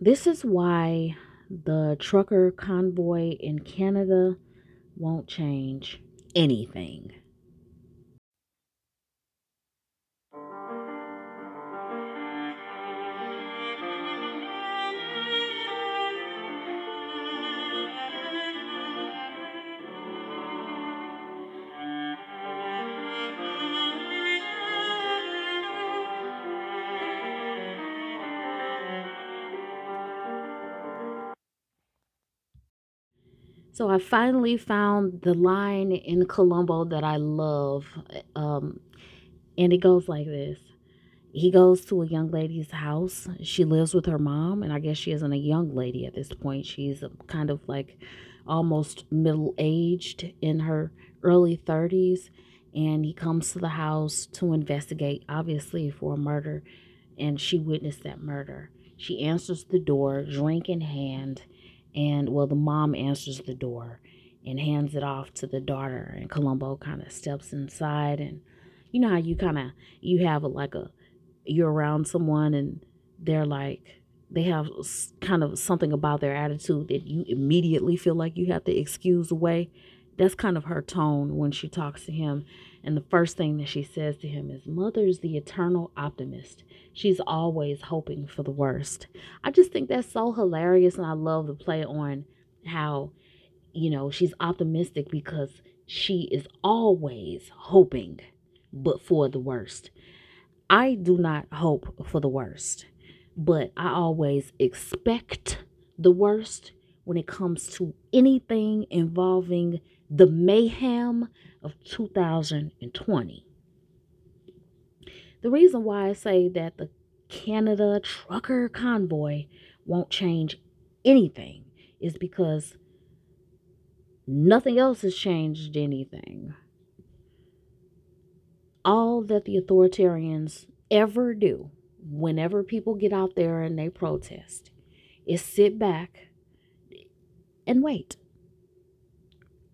This is why the trucker convoy in Canada won't change anything. So I finally found the line in Columbo that I love. Um, and it goes like this He goes to a young lady's house. She lives with her mom, and I guess she isn't a young lady at this point. She's kind of like almost middle aged in her early 30s. And he comes to the house to investigate, obviously, for a murder. And she witnessed that murder. She answers the door, drink in hand and well the mom answers the door and hands it off to the daughter and columbo kind of steps inside and you know how you kind of you have a, like a you're around someone and they're like they have kind of something about their attitude that you immediately feel like you have to excuse away that's kind of her tone when she talks to him and the first thing that she says to him is mother's the eternal optimist she's always hoping for the worst. I just think that's so hilarious and I love the play on how you know she's optimistic because she is always hoping but for the worst. I do not hope for the worst, but I always expect the worst when it comes to anything involving the mayhem of 2020. The reason why I say that the Canada trucker convoy won't change anything is because nothing else has changed anything. All that the authoritarians ever do whenever people get out there and they protest is sit back and wait.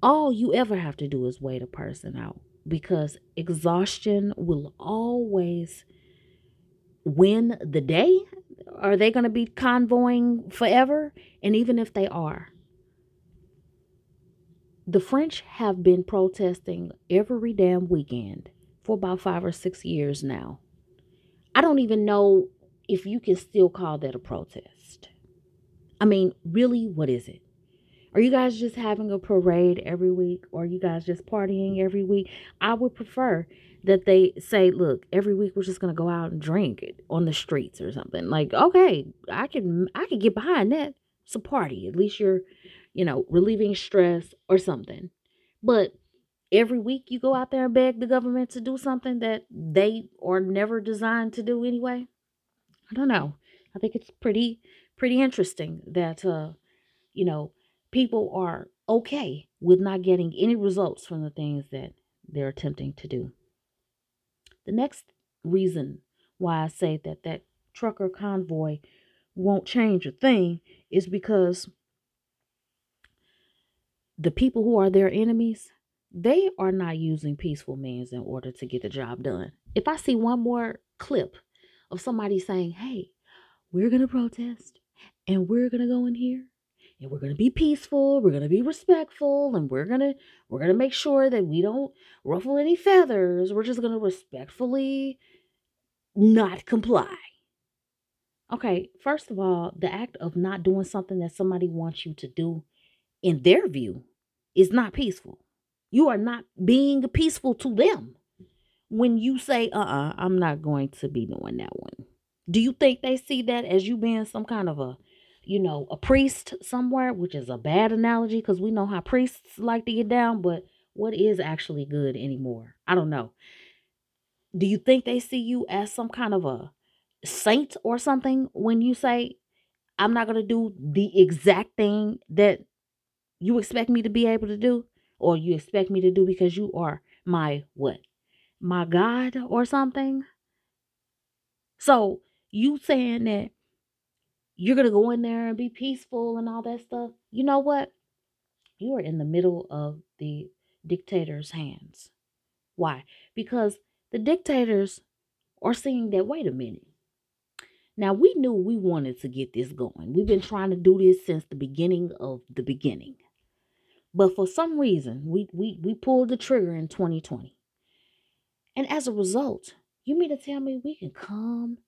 All you ever have to do is wait a person out because exhaustion will always win the day. Are they going to be convoying forever? And even if they are, the French have been protesting every damn weekend for about five or six years now. I don't even know if you can still call that a protest. I mean, really, what is it? Are you guys just having a parade every week or you guys just partying every week? I would prefer that they say, look, every week we're just gonna go out and drink on the streets or something. Like, okay, I can I can get behind that. It's a party. At least you're, you know, relieving stress or something. But every week you go out there and beg the government to do something that they are never designed to do anyway. I don't know. I think it's pretty pretty interesting that uh, you know, people are okay with not getting any results from the things that they're attempting to do. The next reason why I say that that trucker convoy won't change a thing is because the people who are their enemies, they are not using peaceful means in order to get the job done. If I see one more clip of somebody saying, hey, we're going to protest and we're going to go in here and we're going to be peaceful we're going to be respectful and we're going to we're going to make sure that we don't ruffle any feathers. We're just going to respectfully not comply. Okay first of all the act of not doing something that somebody wants you to do in their view is not peaceful. You are not being peaceful to them. When you say uh-uh i'm not going to be doing that one. Do you think they see that as you being some kind of a you know, a priest somewhere, which is a bad analogy because we know how priests like to get down, but what is actually good anymore? I don't know. Do you think they see you as some kind of a saint or something when you say, I'm not going to do the exact thing that you expect me to be able to do? Or you expect me to do because you are my what? My God or something? So you saying that you're going to go in there and be peaceful and all that stuff. You know what? You are in the middle of the dictator's hands. Why? Because the dictators are seeing that, wait a minute, Now we knew we wanted to get this going. We've been trying to do this since the beginning of the beginning. But for some reason, we we we pulled the trigger in 2020. And as a result, you mean to tell me we can come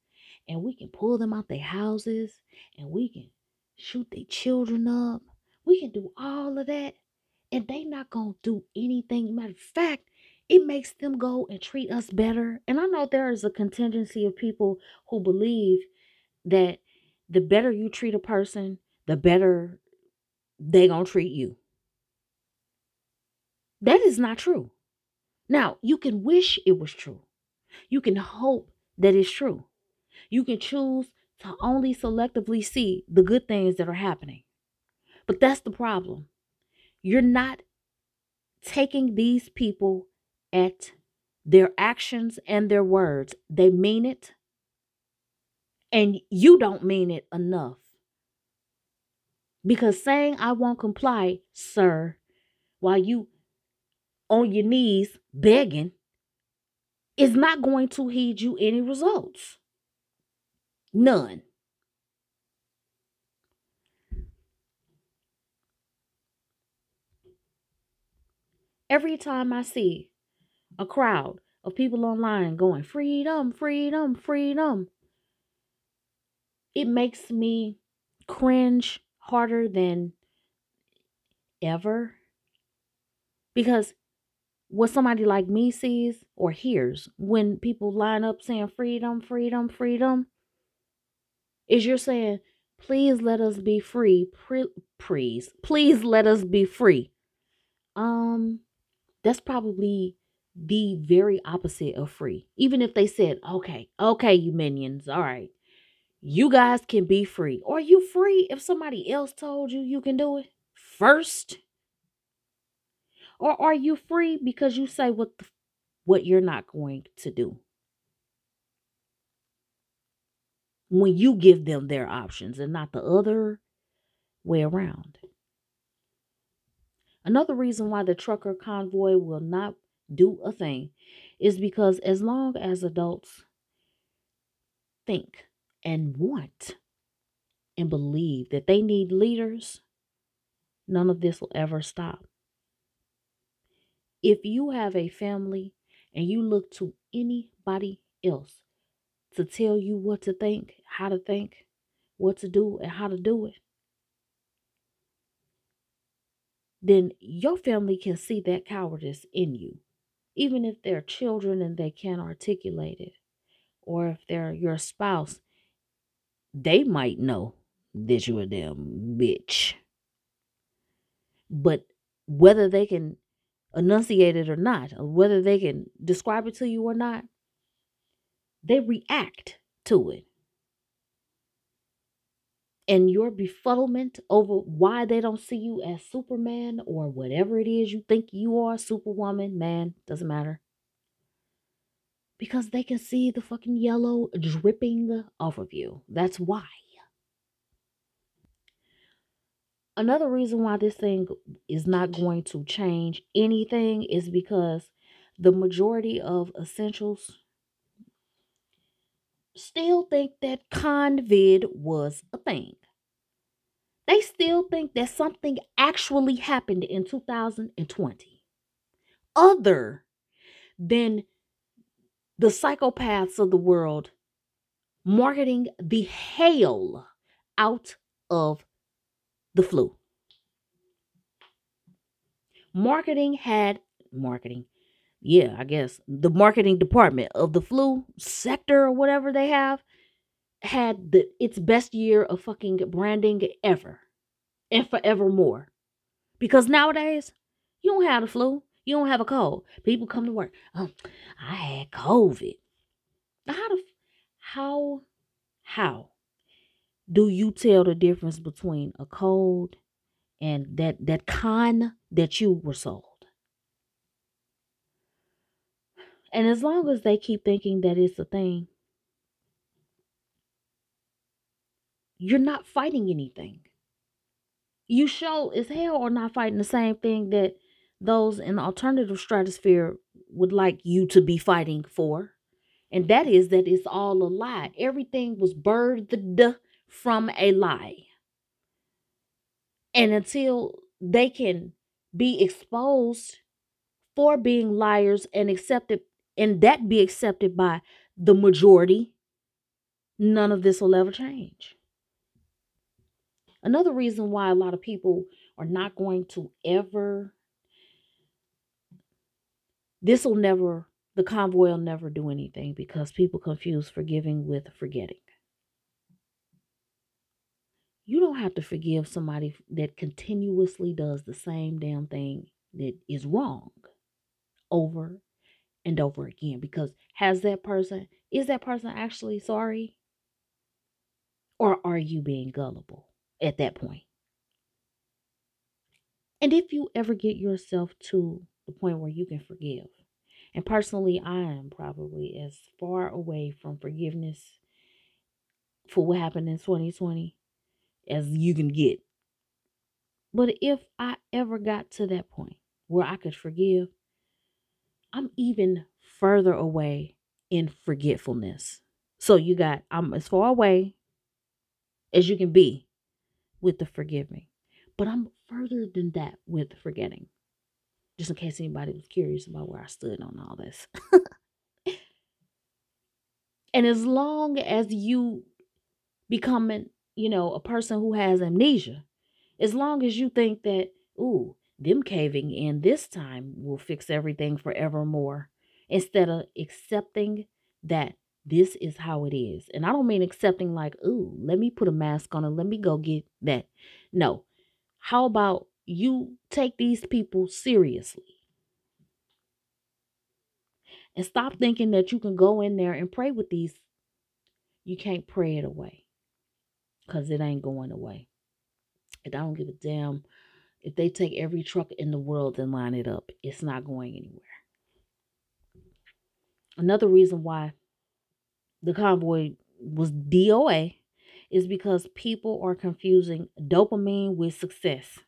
and we can pull them out their houses and we can shoot their children up. We can do all of that. And they not gonna do anything. Matter of fact, it makes them go and treat us better. And I know there is a contingency of people who believe that the better you treat a person, the better they gonna treat you. That is not true. Now, you can wish it was true. You can hope that it's true. You can choose to only selectively see the good things that are happening. But that's the problem. You're not taking these people at their actions and their words. They mean it, and you don't mean it enough. Because saying I won't comply, sir, while you on your knees begging, is not going to heed you any results. None. Every time I see a crowd of people online going, freedom, freedom, freedom, it makes me cringe harder than ever. Because what somebody like me sees or hears when people line up saying freedom, freedom, freedom, is you're saying, please let us be free. please, please let us be free. Um, that's probably the very opposite of free. Even if they said, okay, okay, you minions, all right, you guys can be free. Are you free if somebody else told you you can do it first? Or are you free because you say what the, what you're not going to do? When you give them their options and not the other way around. Another reason why the trucker convoy will not do a thing is because as long as adults think and want and believe that they need leaders, none of this will ever stop. If you have a family and you look to anybody else to tell you what to think, how to think, what to do, and how to do it, then your family can see that cowardice in you. Even if they're children and they can't articulate it, or if they're your spouse, they might know that you're a damn bitch. But whether they can enunciate it or not, whether they can describe it to you or not, they react to it. And your befuddlement over why they don't see you as Superman or whatever it is you think you are, Superwoman, man, doesn't matter. Because they can see the fucking yellow dripping off of you. That's why. another reason why this thing is not going to change anything is because the majority of essentials still think that COVID was a thing. They still think that something actually happened in 2020, other than the psychopaths of the world marketing the hell out of the flu. Marketing had marketing. Yeah, I guess the marketing department of the flu sector or whatever they have had the its best year of fucking branding ever and forevermore. Because nowadays, you don't have the flu. You don't have a cold. People come to work. Oh, I had COVID. How the how how do you tell the difference between a cold and that that con that you were sold? And as long as they keep thinking that it's a thing, you're not fighting anything. You show as hell are not fighting the same thing that those in the alternative stratosphere would like you to be fighting for And that is that it's all a lie. Everything was birthed from a lie. And until they can be exposed for being liars and accepted, and that be accepted by the majority, none of this will ever change. Another reason why a lot of people are not going to ever, this will never, the convoy will never do anything because people confuse forgiving with forgetting. You don't have to forgive somebody that continuously does the same damn thing that is wrong over and over again because has that person, is that person actually sorry? Or are you being gullible at that point? And if you ever get yourself to the point where you can forgive, and personally, I am probably as far away from forgiveness for what happened in 2020 as you can get. But if I ever got to that point where I could forgive, I'm even further away in forgetfulness. So you got, I'm as far away as you can be with the forgiving, but I'm further than that with forgetting. Just in case anybody was curious about where I stood on all this. and as long as you becoming you know, a person who has amnesia. As long as you think that, ooh, them caving in this time will fix everything forevermore, instead of accepting that this is how it is. And I don't mean accepting like, ooh, let me put a mask on and let me go get that. No. How about you take these people seriously? And stop thinking that you can go in there and pray with these. You can't pray it away because it ain't going away. And I don't give a damn if they take every truck in the world and line it up, it's not going anywhere. Another reason why the convoy was DOA is because people are confusing dopamine with success.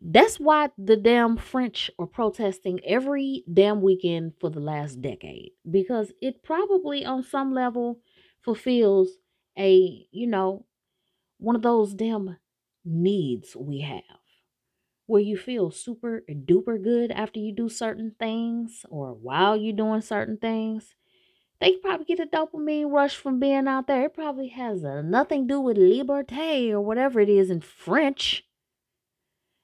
That's why the damn French are protesting every damn weekend for the last decade because it probably on some level fulfills a, you know, one of those damn needs we have where you feel super duper good after you do certain things or while you're doing certain things. They probably get a dopamine rush from being out there. It probably has a, nothing to do with liberté or whatever it is in French.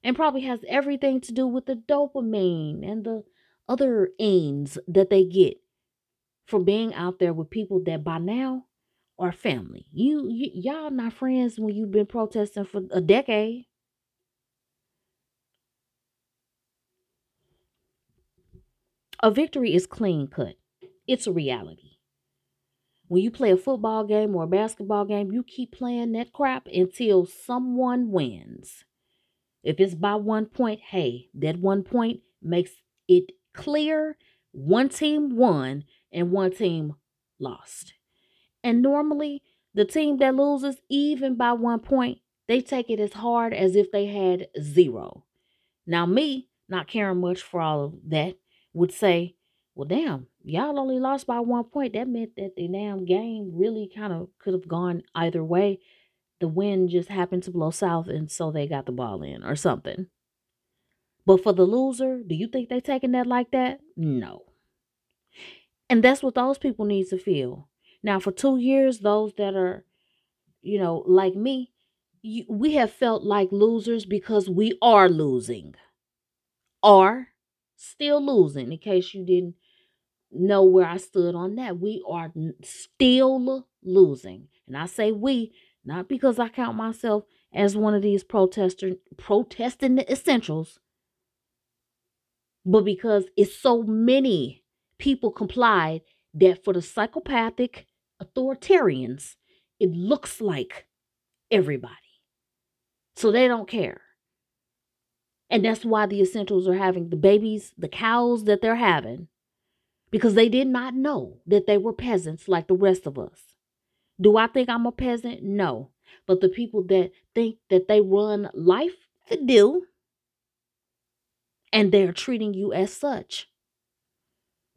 And probably has everything to do with the dopamine and the other aims that they get from being out there with people that by now or family. You, you y'all not friends when you've been protesting for a decade. A victory is clean cut. It's a reality. When you play a football game or a basketball game, you keep playing that crap until someone wins. If it's by one point, hey, that one point makes it clear one team won and one team lost. And normally, the team that loses, even by one point, they take it as hard as if they had zero. Now, me, not caring much for all of that, would say, well, damn, y'all only lost by one point. That meant that the damn game really kind of could have gone either way. The wind just happened to blow south, and so they got the ball in or something. But for the loser, do you think they taking that like that? No. And that's what those people need to feel. Now, for two years, those that are, you know, like me, you, we have felt like losers because we are losing. Are still losing, in case you didn't know where I stood on that. We are still losing. And I say we, not because I count myself as one of these protester protesting the essentials, but because it's so many people complied that for the psychopathic authoritarians, it looks like everybody. So they don't care. And that's why the essentials are having the babies, the cows that they're having, because they did not know that they were peasants like the rest of us. Do I think I'm a peasant? No. But the people that think that they run life, they do. And they're treating you as such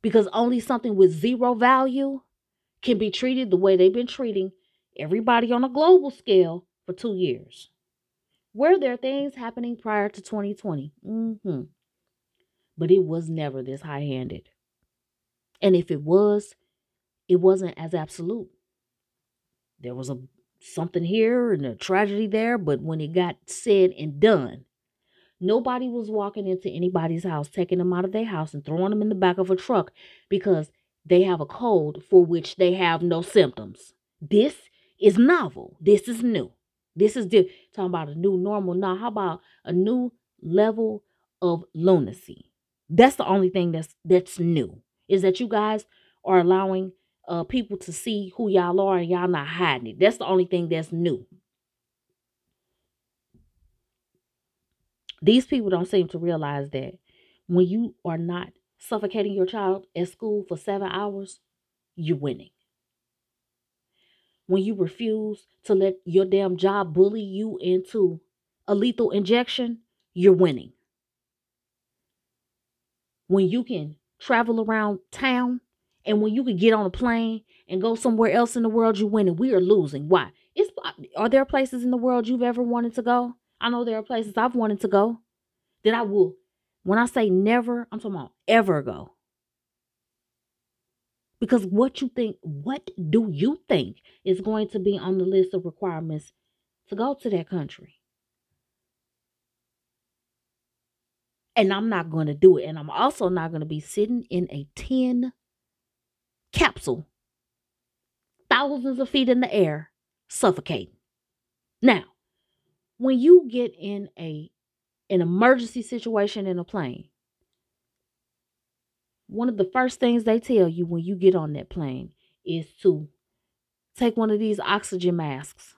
because only something with zero value can be treated the way they've been treating everybody on a global scale for two years. Were there things happening prior to 2020? Mm-hmm. But it was never this high handed. And if it was, it wasn't as absolute. There was a something here and a tragedy there, but when it got said and done, nobody was walking into anybody's house, taking them out of their house and throwing them in the back of a truck because they have a cold for which they have no symptoms. This is novel. This is new. This is talking about a new normal. Now, how about a new level of lunacy? That's the only thing that's that's new. Is that you guys are allowing uh, people to see who y'all are and y'all not hiding it. That's the only thing that's new. These people don't seem to realize that when you are not suffocating your child at school for seven hours, you're winning. When you refuse to let your damn job bully you into a lethal injection, you're winning. When you can travel around town and when you can get on a plane and go somewhere else in the world, you're winning. We are losing. Why? It's uh, are there places in the world you've ever wanted to go? I know there are places I've wanted to go that I will. When I say never, I'm talking about ever go. Because what you think, what do you think is going to be on the list of requirements to go to that country? And I'm not going to do it. And I'm also not going to be sitting in a tin capsule, thousands of feet in the air, suffocating. Now, when you get in a an emergency situation in a plane, one of the first things they tell you when you get on that plane is to take one of these oxygen masks.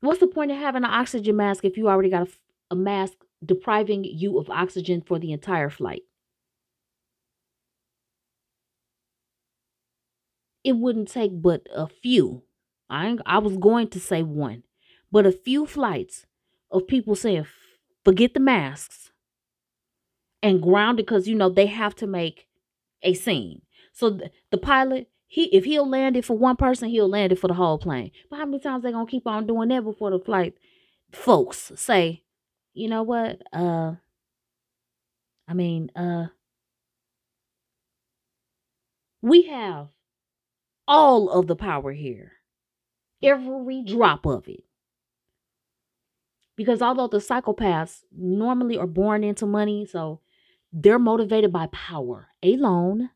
What's the point of having an oxygen mask if you already got a, a mask depriving you of oxygen for the entire flight? it wouldn't take but a few. I I was going to say one, but a few flights of people saying forget the masks and grounded because you know they have to make a scene. So the, the pilot he if he'll land it for one person, he'll land it for the whole plane. But how many times they gonna keep on doing that before the flight folks say, you know what? Uh I mean, uh we have all of the power here, every drop of it. Because although the psychopaths normally are born into money, so they're motivated by power alone,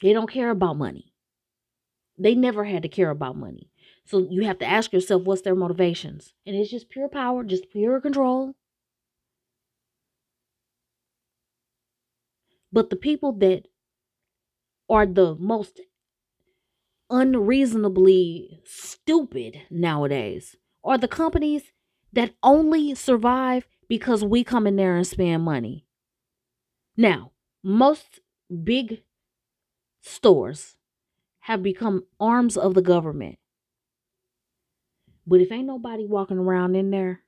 they don't care about money. They never had to care about money. So you have to ask yourself what's their motivations. And it's just pure power, just pure control. But the people that are the most unreasonably stupid nowadays are the companies that only survive because we come in there and spend money. Now, most big stores have become arms of the government. But if ain't nobody walking around in there,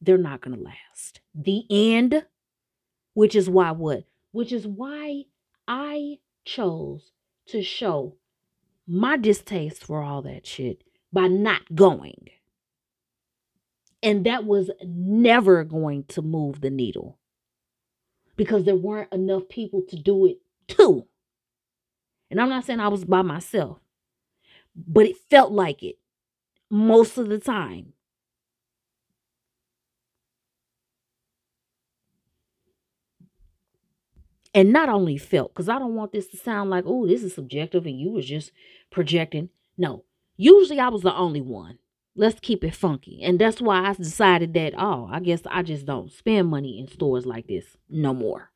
they're not going to last. The end, which is why what? Which is why I chose to show my distaste for all that shit by not going. And that was never going to move the needle because there weren't enough people to do it too. And I'm not saying I was by myself, but it felt like it most of the time. and not only felt because i don't want this to sound like oh this is subjective and you was just projecting no usually i was the only one let's keep it funky and that's why i decided that oh i guess i just don't spend money in stores like this no more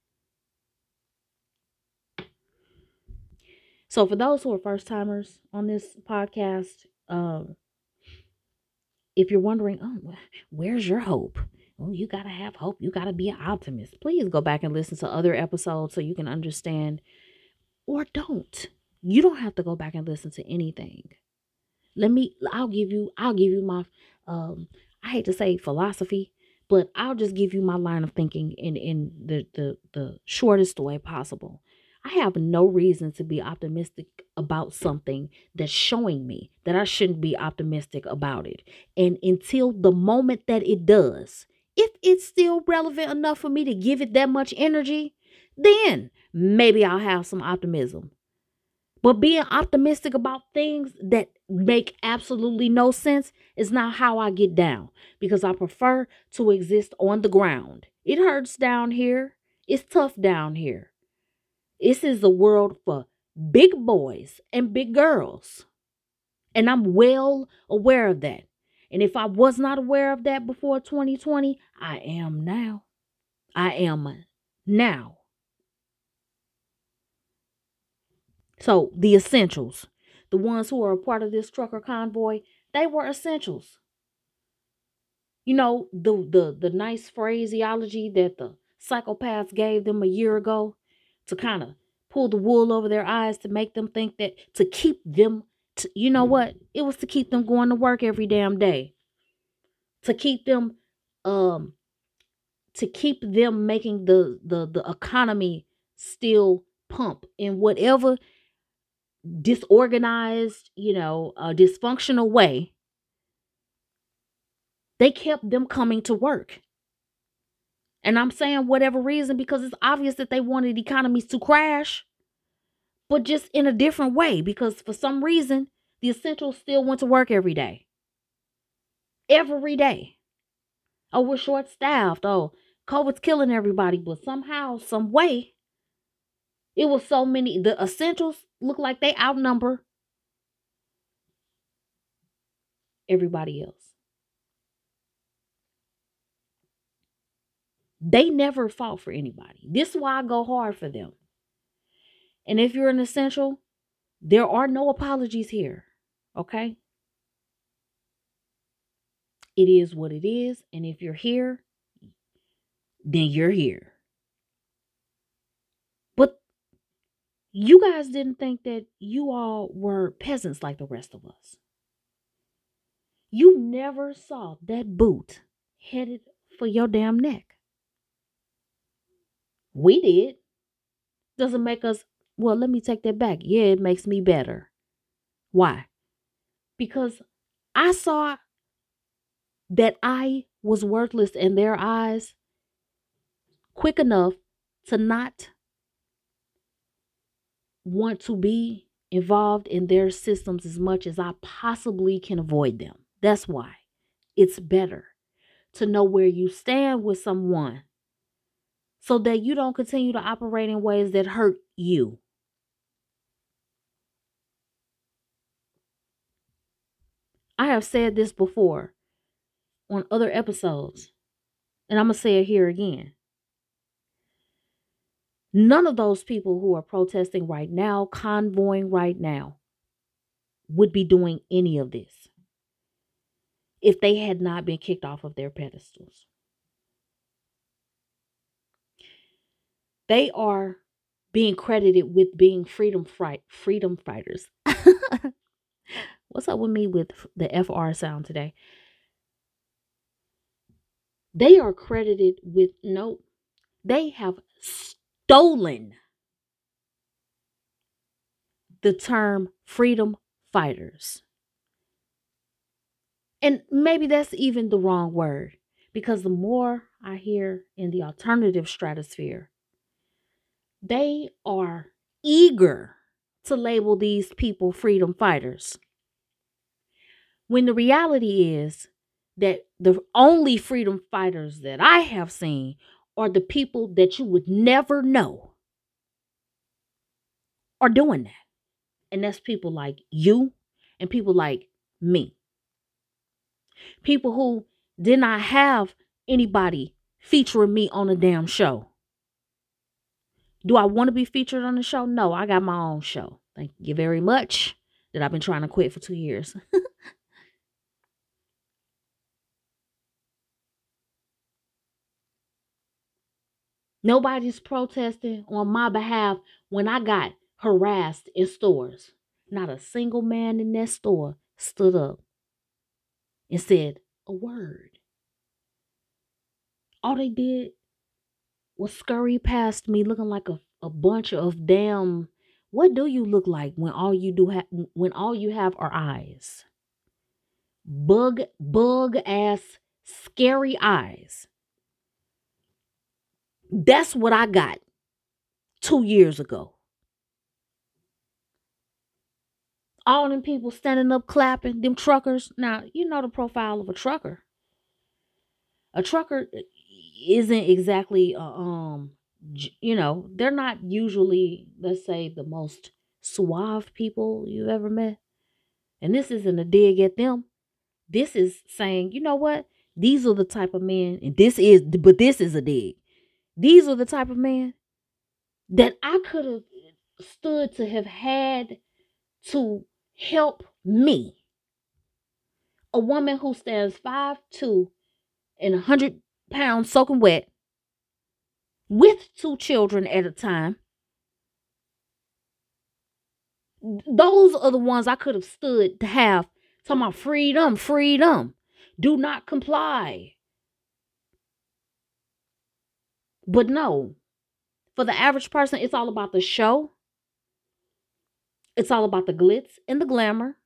so for those who are first timers on this podcast um if you're wondering oh where's your hope oh, you got to have hope. You got to be an optimist. Please go back and listen to other episodes so you can understand, or don't. You don't have to go back and listen to anything. Let me, I'll give you, I'll give you my, um, I hate to say philosophy, But I'll just give you my line of thinking in, in the, the, the shortest way possible. I have no reason to be optimistic about something that's showing me that I shouldn't be optimistic about it. And until the moment that it does, if it's still relevant enough for me to give it that much energy, then maybe I'll have some optimism. But being optimistic about things that make absolutely no sense is not how I get down because I prefer to exist on the ground. It hurts down here. It's tough down here. This is a world for big boys and big girls. And I'm well aware of that. And if I was not aware of that before 2020, I am now. I am now. So the essentials, the ones who are a part of this trucker convoy, they were essentials. You know, the the the nice phraseology that the psychopaths gave them a year ago to kind of pull the wool over their eyes to make them think that to keep them to, you know what? It was to keep them going to work every damn day. To keep them um to keep them making the the the economy still pump in whatever disorganized, you know, dysfunctional way, they kept them coming to work. And I'm saying whatever reason because it's obvious that they wanted economies to crash, but just in a different way because for some reason the essentials still went to work every day. Every day. Oh, we're short staffed. Oh, COVID's killing everybody, but somehow, some way, it was so many. The essentials look like they outnumber everybody else. They never fought for anybody. This is why I go hard for them. And if you're an essential, there are no apologies here. Okay? It is what it is. And if you're here, then you're here. You guys didn't think that you all were peasants like the rest of us. You never saw that boot headed for your damn neck. We did. Doesn't make us, well, let me take that back. Yeah, it makes me better. Why? Because I saw that I was worthless in their eyes quick enough to not want to be involved in their systems as much as I possibly can avoid them. That's why it's better to know where you stand with someone so that you don't continue to operate in ways that hurt you. I have said this before on other episodes, and I'm going to say it here again. None of those people who are protesting right now, convoying right now, would be doing any of this if they had not been kicked off of their pedestals. They are being credited with being freedom fight freedom fighters. What's up with me with the FR sound today? They are credited with no, they have stolen the term freedom fighters. And maybe that's even the wrong word because the more I hear in the alternative stratosphere, they are eager to label these people freedom fighters. When the reality is that the only freedom fighters that I have seen are the people that you would never know are doing that. And that's people like you and people like me. People who did not have anybody featuring me on a damn show. Do I want to be featured on the show? No, I got my own show. Thank you very much. That I've been trying to quit for two years. Nobody's protesting on my behalf when I got harassed in stores. Not a single man in that store stood up and said a word. All they did was scurry past me looking like a, a bunch of damn what do you look like when all you do have when all you have are eyes? Bug bug ass scary eyes. That's what I got 2 years ago. All them people standing up clapping, them truckers. Now, you know the profile of a trucker. A trucker uh, isn't exactly uh, um you know, they're not usually, let's say, the most suave people you've ever met. And this isn't a dig at them. This is saying, you know what? These are the type of men, and this is, but this is a dig. These are the type of men that I could have stood to have had to help me. A woman who stands five two and a hundred pounds soaking wet with two children at a time. Those are the ones I could have stood to have talking about freedom, freedom. Do not comply. But no, for the average person, it's all about the show. It's all about the glitz and the glamour.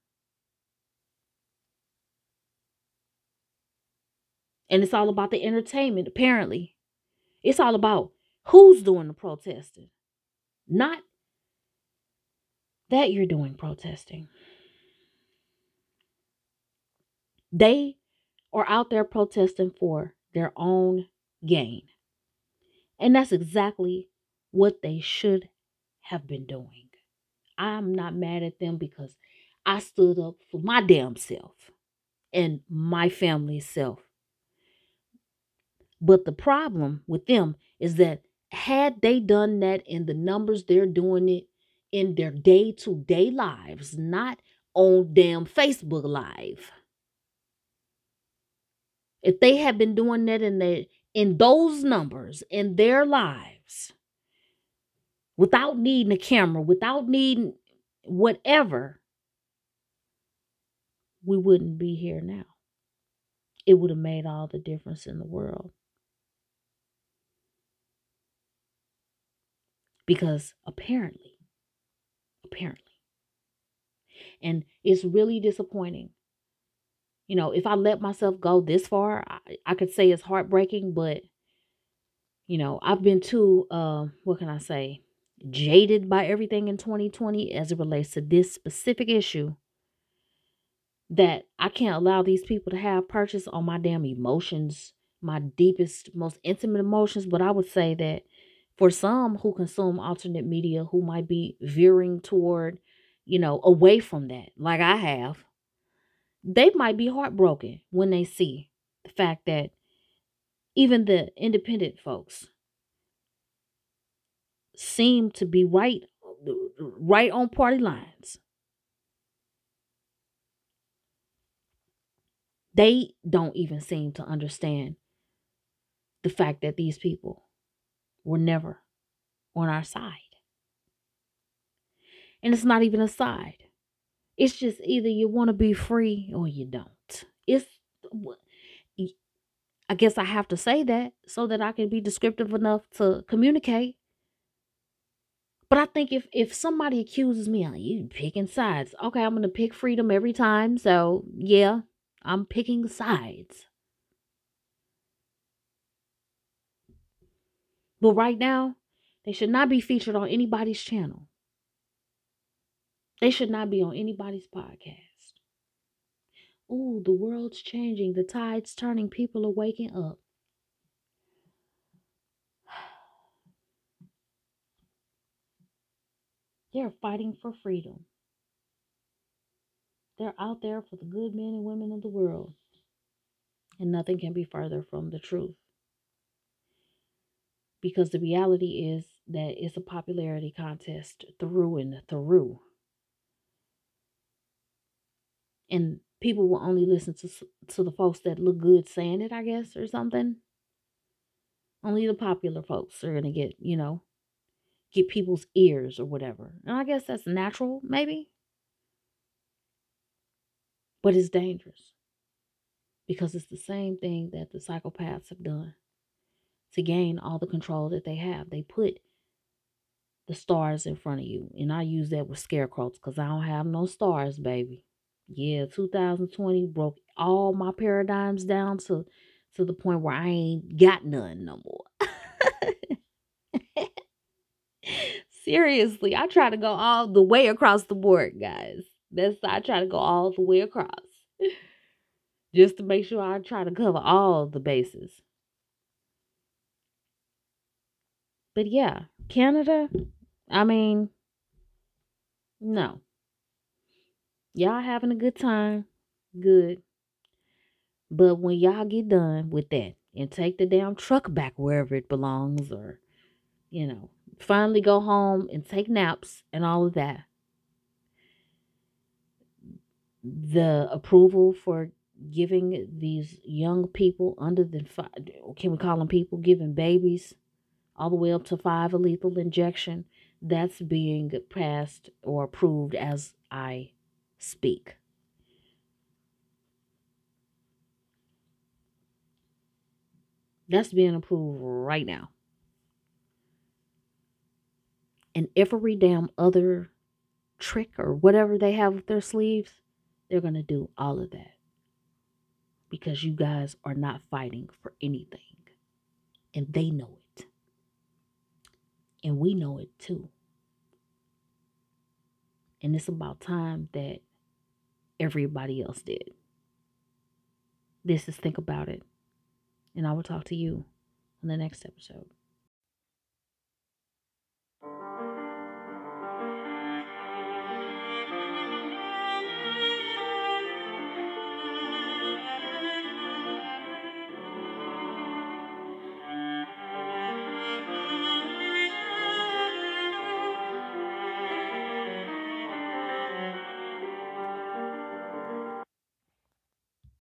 And it's all about the entertainment, apparently. It's all about who's doing the protesting, not that you're doing protesting. They are out there protesting for their own gain. And that's exactly what they should have been doing. I'm not mad at them because I stood up for my damn self and my family's self but the problem with them is that had they done that in the numbers they're doing it in their day to day lives, not on damn Facebook Live. If they had been doing that in their in those numbers in their lives without needing a camera, without needing whatever, we wouldn't be here now. It would have made all the difference in the world. because apparently, apparently, and it's really disappointing. You know, if I let myself go this far, I, I could say it's heartbreaking, but you know, I've been too, uh, what can I say, jaded by everything in 2020 as it relates to this specific issue that I can't allow these people to have purchase on my damn emotions, my deepest, most intimate emotions. But I would say that for some who consume alternate media who might be veering toward, you know, away from that, like I have, they might be heartbroken when they see the fact that even the independent folks seem to be right right on party lines. They don't even seem to understand the fact that these people were never on our side. And it's not even a side. It's just either you want to be free or you don't. It's I guess I have to say that so that I can be descriptive enough to communicate. But I think if if somebody accuses me of you picking sides, okay, I'm gonna pick freedom every time. So yeah, I'm picking sides. But right now, they should not be featured on anybody's channel. They should not be on anybody's podcast. Ooh, the world's changing. The tide's turning. People are waking up. They're fighting for freedom. They're out there for the good men and women of the world. And nothing can be further from the truth because the reality is that it's a popularity contest through and through. And people will only listen to to the folks that look good saying it, I guess, or something. Only the popular folks are to get, you know, get people's ears or whatever. And I guess that's natural, maybe. But it's dangerous because it's the same thing that the psychopaths have done to gain all the control that they have. They put the stars in front of you. And I use that with scarecrows because I don't have no stars, baby. Yeah, 2020 broke all my paradigms down to to the point where I ain't got none no more. Seriously, I try to go all the way across the board, guys. That's I try to go all the way across. Just to make sure I try to cover all the bases. But yeah, Canada, I mean, no. Y'all having a good time. Good. But when y'all get done with that and take the damn truck back wherever it belongs, or, you know, finally go home and take naps and all of that, the approval for giving these young people under the five, can we call them people giving babies all the way up to five a lethal injection that's being passed or approved as i speak that's being approved right now and every damn other trick or whatever they have with their sleeves they're going to do all of that because you guys are not fighting for anything. And they know it. And we know it too. And it's about time that everybody else did. This is Think About It. And I will talk to you on the next episode.